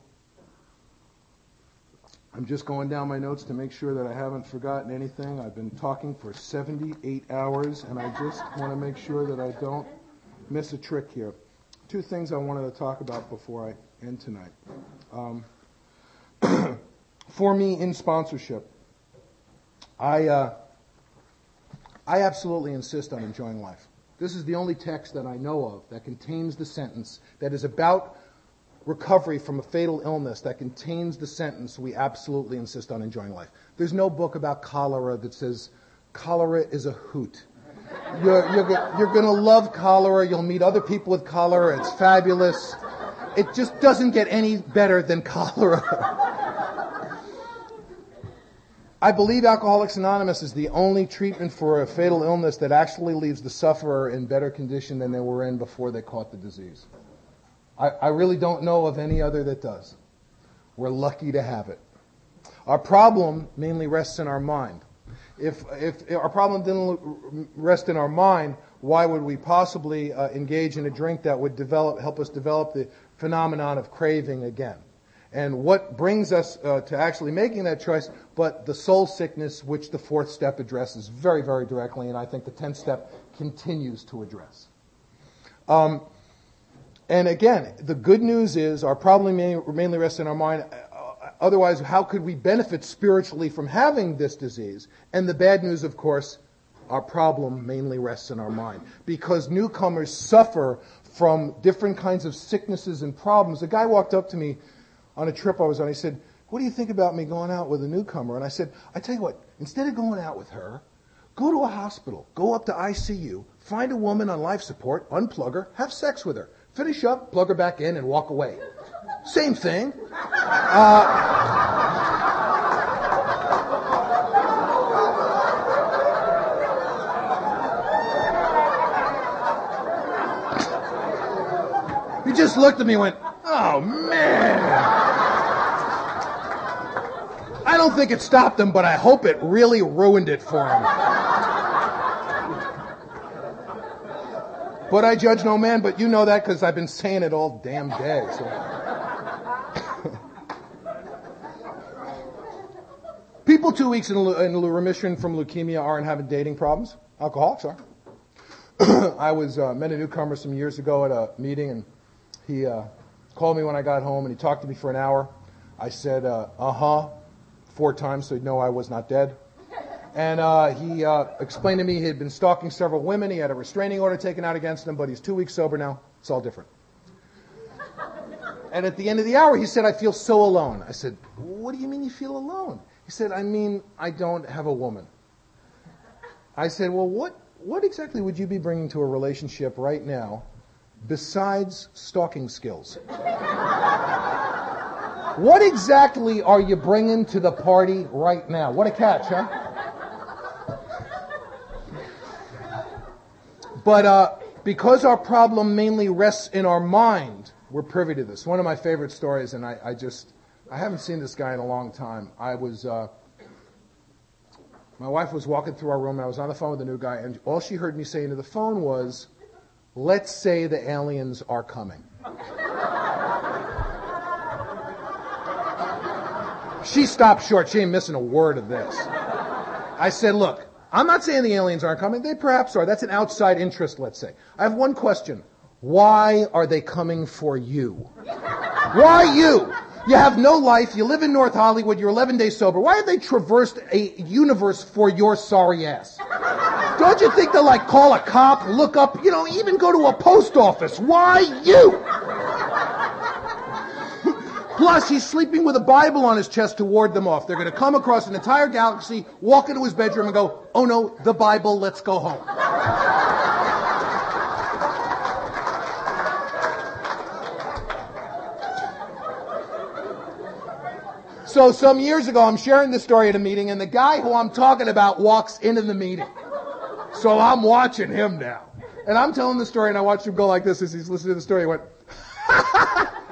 I'm just going down my notes to make sure that I haven't forgotten anything. I've been talking for 78 hours, and I just want to make sure that I don't miss a trick here. Two things I wanted to talk about before I end tonight. Um, [clears throat] for me, in sponsorship, I uh, I absolutely insist on enjoying life. This is the only text that I know of that contains the sentence that is about recovery from a fatal illness that contains the sentence, we absolutely insist on enjoying life. There's no book about cholera that says, cholera is a hoot. You're, you're, you're going to love cholera. You'll meet other people with cholera. It's fabulous. It just doesn't get any better than cholera. [laughs] I believe Alcoholics Anonymous is the only treatment for a fatal illness that actually leaves the sufferer in better condition than they were in before they caught the disease. I, I really don't know of any other that does. We're lucky to have it. Our problem mainly rests in our mind. If, if our problem didn't rest in our mind, why would we possibly uh, engage in a drink that would develop, help us develop the phenomenon of craving again? And what brings us uh, to actually making that choice, but the soul sickness, which the fourth step addresses very, very directly, and I think the tenth step continues to address. Um, and again, the good news is our problem mainly rests in our mind. Uh, otherwise, how could we benefit spiritually from having this disease? And the bad news, of course, our problem mainly rests in our mind. Because newcomers suffer from different kinds of sicknesses and problems. A guy walked up to me on a trip I was on. He said, What do you think about me going out with a newcomer? And I said, I tell you what, instead of going out with her, go to a hospital, go up to ICU, find a woman on life support, unplug her, have sex with her, finish up, plug her back in, and walk away. Same thing. Uh, [laughs] He just looked at me and went, Oh man. I don't think it stopped him, but I hope it really ruined it for him. but I judge no man, but you know that because I've been saying it all damn day. So. People two weeks in, in, remission from leukemia aren't having dating problems. Alcoholics are. [clears throat] I was uh, met a newcomer some years ago at a meeting, and he uh, called me when I got home, and he talked to me for an hour. I said, uh huh four times so he'd know I was not dead. And uh, he uh, explained to me he had been stalking several women. He had a restraining order taken out against him, but he's two weeks sober now. It's all different. And at the end of the hour, he said, I feel so alone. I said, What do you mean you feel alone? He said, I mean, I don't have a woman. I said, Well, what, what exactly would you be bringing to a relationship right now besides stalking skills? What exactly are you bringing to the party right now? What a catch, huh? But uh, because our problem mainly rests in our mind, we're privy to this. One of my favorite stories, and I, I just, I haven't seen this guy in a long time. I was, uh, my wife was walking through our room, and I was on the phone with a new guy, and all she heard me say into the phone was, let's say the aliens are coming. She stopped short. She ain't missing a word of this. I said, look, I'm not saying the aliens aren't coming. They perhaps are. That's an outside interest, let's say. I have one question. Why are they coming for you? Why you? You have no life. You live in North Hollywood. You're 11 days sober. Why have they traversed a universe for your sorry ass? Don't you think they'll like call a cop, look up, you know, even go to a post office? Why you? Plus, he's sleeping with a Bible on his chest to ward them off. They're going to come across an entire galaxy, walk into his bedroom, and go, oh no, the Bible, let's go home. So some years ago, I'm sharing this story at a meeting, and the guy who I'm talking about walks into the meeting. So I'm watching him now. And I'm telling the story, and I watched him go like this as he's listening to the story. He went, [laughs]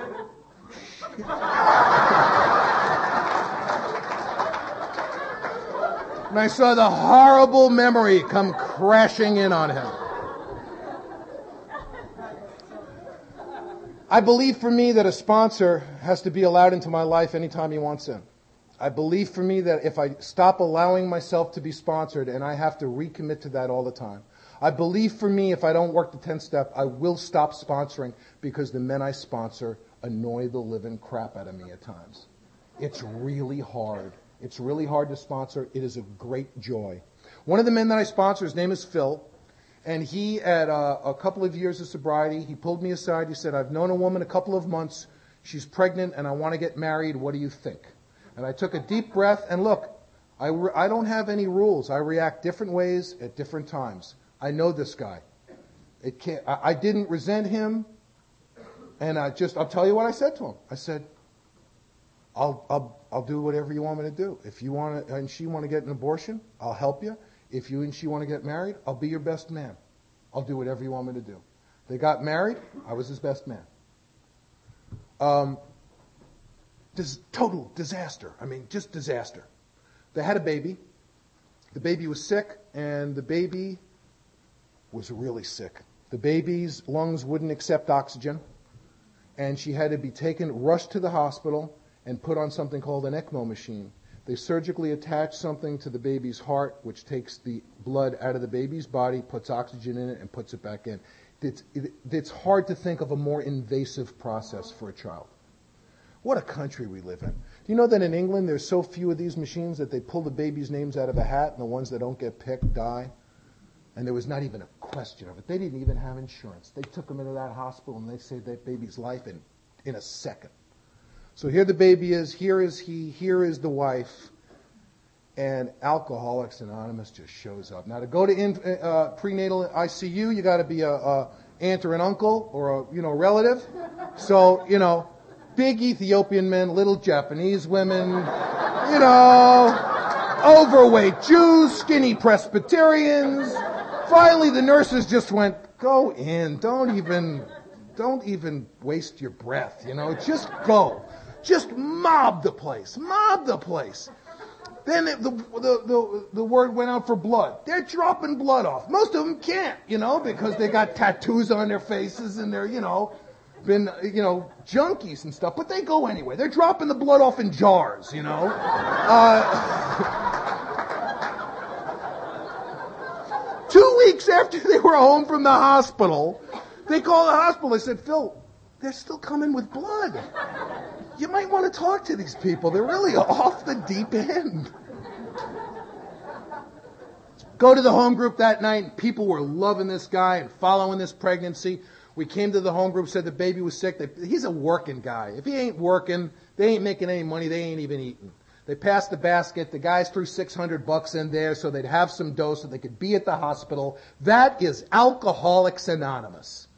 And I saw the horrible memory come crashing in on him. I believe for me that a sponsor has to be allowed into my life anytime he wants in. I believe for me that if I stop allowing myself to be sponsored and I have to recommit to that all the time. I believe for me if I don't work the 10 step, I will stop sponsoring because the men I sponsor annoy the living crap out of me at times. It's really hard. It's really hard to sponsor. It is a great joy. One of the men that I sponsor, his name is Phil. And he, at uh, a couple of years of sobriety, he pulled me aside. He said, I've known a woman a couple of months. She's pregnant and I want to get married. What do you think? And I took a deep breath and look, I, re- I don't have any rules. I react different ways at different times. I know this guy. It can't, I, I didn't resent him. And I just, I'll tell you what I said to him. I said, I'll, I'll, I'll do whatever you want me to do. If you want to, and she want to get an abortion, I'll help you. If you and she want to get married, I'll be your best man. I'll do whatever you want me to do. They got married. I was his best man. Um, this total disaster. I mean, just disaster. They had a baby. The baby was sick, and the baby was really sick. The baby's lungs wouldn't accept oxygen, and she had to be taken, rushed to the hospital, and put on something called an ECMO machine. They surgically attach something to the baby's heart, which takes the blood out of the baby's body, puts oxygen in it, and puts it back in. It's, it, it's hard to think of a more invasive process for a child. What a country we live in. Do you know that in England there's so few of these machines that they pull the baby's names out of a hat and the ones that don't get picked die? And there was not even a question of it. They didn't even have insurance. They took him into that hospital and they saved that baby's life in, in a second. So here the baby is, here is he, here is the wife, and Alcoholics Anonymous just shows up. Now to go to in, uh, prenatal ICU, you got to be a, a, aunt or an uncle or a you know relative. So you know, big Ethiopian men, little Japanese women, you know, overweight Jews, skinny Presbyterians. Finally, the nurses just went, "Go in, don't even." Don't even waste your breath, you know, just go. Just mob the place. Mob the place. Then the, the, the, the, word went out for blood. They're dropping blood off. Most of them can't, you know, because they got tattoos on their faces and they're, you know, been, you know, junkies and stuff. But they go anyway. They're dropping the blood off in jars, you know. Uh, [laughs] two weeks after they were home from the hospital, they called the hospital. They said, Phil, they're still coming with blood you might want to talk to these people. They're really off the deep end. Go to the home group that night. People were loving this guy and following this pregnancy. We came to the home group, said the baby was sick. He's a working guy. If he ain't working, they ain't making any money. They ain't even eating. They passed the basket. The guys threw 600 bucks in there so they'd have some dough so they could be at the hospital. That is Alcoholics Anonymous.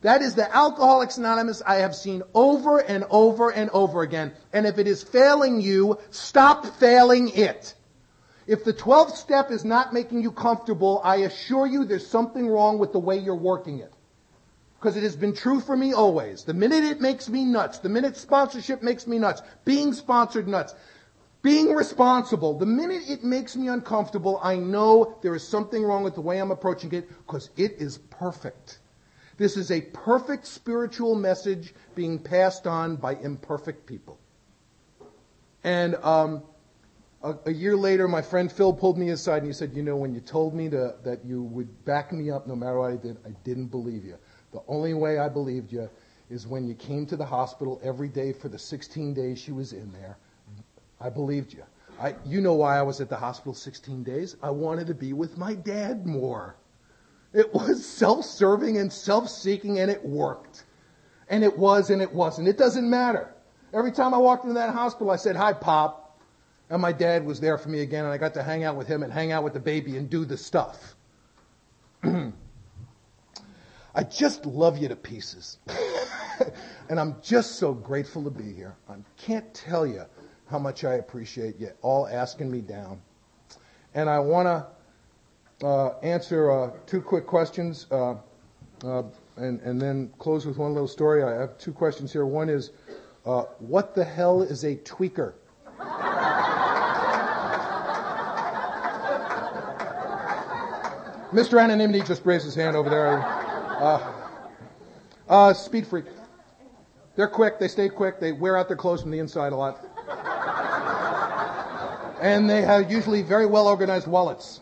That is the Alcoholics Anonymous I have seen over and over and over again. And if it is failing you, stop failing it. If the 12th step is not making you comfortable, I assure you there's something wrong with the way you're working it. Because it has been true for me always. The minute it makes me nuts, the minute sponsorship makes me nuts, being sponsored nuts, being responsible, the minute it makes me uncomfortable, I know there is something wrong with the way I'm approaching it because it is perfect. This is a perfect spiritual message being passed on by imperfect people. And um, a, a, year later, my friend Phil pulled me aside and he said, You know, when you told me to, that you would back me up no matter what I did, I didn't believe you. The only way I believed you is when you came to the hospital every day for the 16 days she was in there. I believed you. I, you know why I was at the hospital 16 days? I wanted to be with my dad more. It was self-serving and self-seeking and it worked. And it was and it wasn't. It doesn't matter. Every time I walked into that hospital, I said, hi, Pop. And my dad was there for me again and I got to hang out with him and hang out with the baby and do the stuff. [clears throat] I just love you to pieces. [laughs] and I'm just so grateful to be here. I can't tell you how much I appreciate you all asking me down. And I want to uh, answer uh, two quick questions uh, uh, and, and then close with one little story. I have two questions here. One is, uh, what the hell is a tweaker? [laughs] Mr. Anonymity just raised his hand over there. Uh, uh, speed freak. They're quick. They stay quick. They wear out their clothes from the inside a lot. And they have usually very well organized wallets.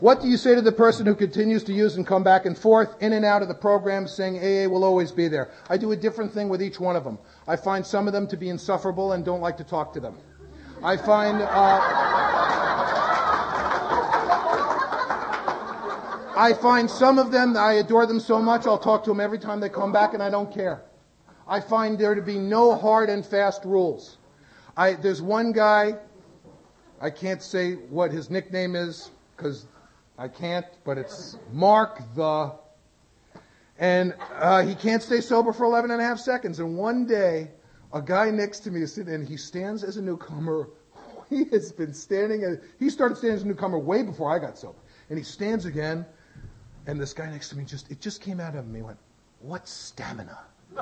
What do you say to the person who continues to use and come back and forth in and out of the program saying AA will always be there? I do a different thing with each one of them. I find some of them to be insufferable and don't like to talk to them. I find, uh, I find some of them, I adore them so much, I'll talk to them every time they come back and I don't care. I find there to be no hard and fast rules. I, there's one guy, I can't say what his nickname is because I can't, but it's Mark the. And uh, he can't stay sober for 11 and a half seconds. And one day, a guy next to me is sitting, and he stands as a newcomer. [laughs] He has been standing, as, he started standing as a newcomer way before I got sober. And he stands again, and this guy next to me just, it just came out of him. He went, What stamina? [laughs]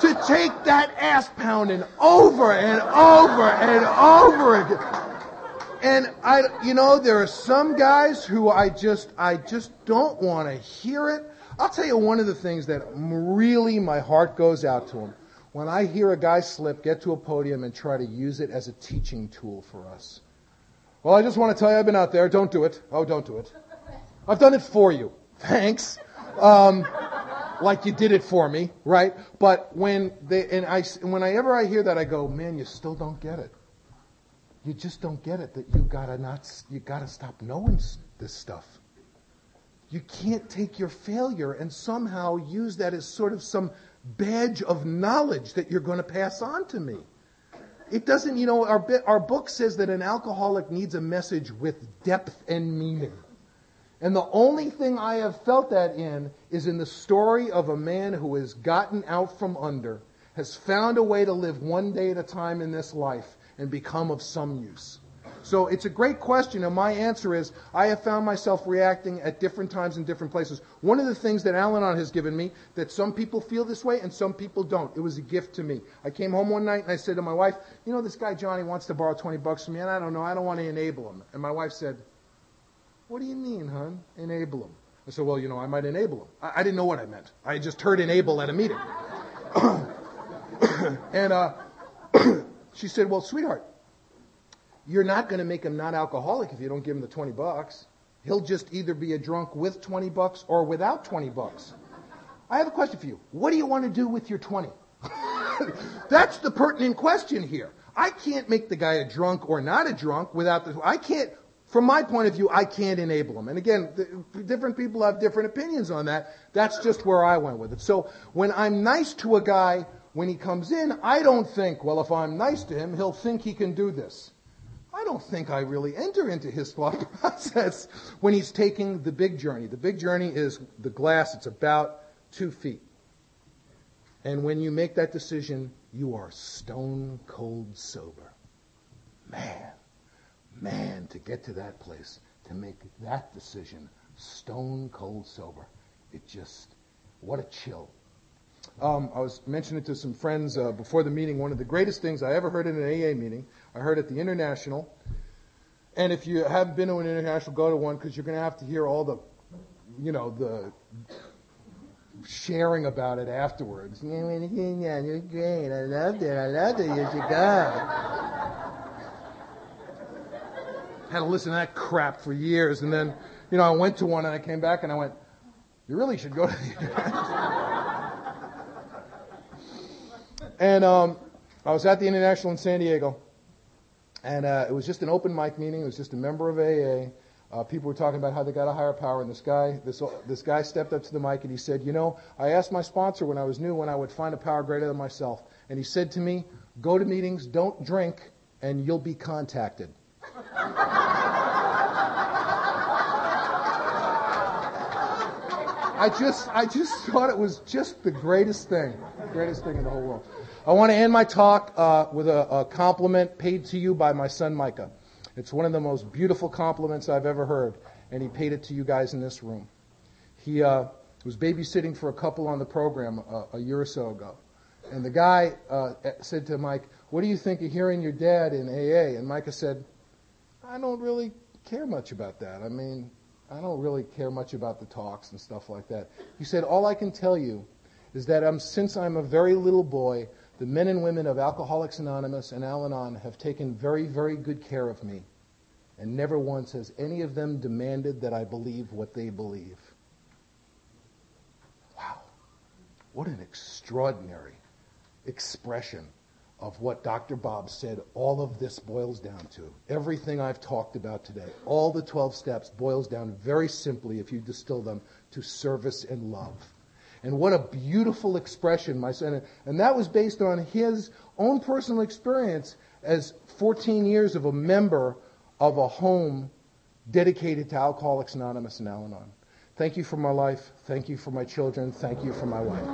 to take that ass pounding over and over and over again. And I, you know, there are some guys who I just, I just don't want to hear it. I'll tell you one of the things that really my heart goes out to them when I hear a guy slip, get to a podium, and try to use it as a teaching tool for us. Well, I just want to tell you, I've been out there. Don't do it. Oh, don't do it. I've done it for you. Thanks. Um, like you did it for me, right? But when they, and I, whenever I hear that, I go, man, you still don't get it. You just don't get it that you gotta not, you gotta stop knowing this stuff. You can't take your failure and somehow use that as sort of some badge of knowledge that you're going to pass on to me. It doesn't, you know, our, our book says that an alcoholic needs a message with depth and meaning. And the only thing I have felt that in is in the story of a man who has gotten out from under, has found a way to live one day at a time in this life and become of some use. So it's a great question, and my answer is I have found myself reacting at different times in different places. One of the things that Al Anon has given me, that some people feel this way and some people don't, it was a gift to me. I came home one night and I said to my wife, You know, this guy Johnny wants to borrow 20 bucks from me, and I don't know, I don't want to enable him. And my wife said, what do you mean, hon? Enable him. I said, well, you know, I might enable him. I, I didn't know what I meant. I just heard enable at a meeting. [coughs] [coughs] and uh, [coughs] she said, well, sweetheart, you're not going to make him not alcoholic if you don't give him the 20 bucks. He'll just either be a drunk with 20 bucks or without 20 bucks. I have a question for you. What do you want to do with your 20? [laughs] That's the pertinent question here. I can't make the guy a drunk or not a drunk without the. I can't from my point of view, I can't enable them. And again, the, different people have different opinions on that. That's just where I went with it. So when I'm nice to a guy when he comes in, I don't think, well, if I'm nice to him, he'll think he can do this. I don't think I really enter into his thought [laughs] process when he's taking the big journey. The big journey is the glass, it's about two feet. And when you make that decision, you are stone cold sober. Man man, to get to that place, to make that decision stone cold sober, it just, what a chill. Um, I was mentioning to some friends uh, before the meeting, one of the greatest things I ever heard in an AA meeting, I heard at the International. And if you haven't been to an International, go to one because you're going to have to hear all the, you know, the sharing about it afterwards. Yeah, yeah, you're great. I loved it. I loved it. You should go had to listen to that crap for years. And then, you know, I went to one and I came back and I went, you really should go to the International. [laughs] And um, I was at the International in San Diego. And uh, it was just an open mic meeting. It was just a member of AA. Uh, people were talking about how they got a higher power, and this guy, this this guy stepped up to the mic and he said, "You know, I asked my sponsor when I was new when I would find a power greater than myself, and he said to me, go to meetings, don't drink, and you'll be contacted." I just, I just thought it was just the greatest thing, greatest thing in the whole world. I want to end my talk uh, with a, a, compliment paid to you by my son Micah. It's one of the most beautiful compliments I've ever heard, and he paid it to you guys in this room. He uh, was babysitting for a couple on the program uh, a year or so ago. And the guy uh, said to Mike, What do you think of hearing your dad in AA? And Micah said, I don't really care much about that. I mean, I don't really care much about the talks and stuff like that. He said, All I can tell you is that since I'm a very little boy, the men and women of Alcoholics Anonymous and Al Anon have taken very, very good care of me. And never once has any of them demanded that I believe what they believe. Wow. What an extraordinary expression of what Dr. Bob said all of this boils down to. Everything I've talked about today, all the 12 steps boils down very simply, if you distill them, to service and love. And what a beautiful expression, my son. And that was based on his own personal experience as 14 years of a member of a home dedicated to Alcoholics Anonymous and Al Anon. Thank you for my life. Thank you for my children. Thank you for my wife.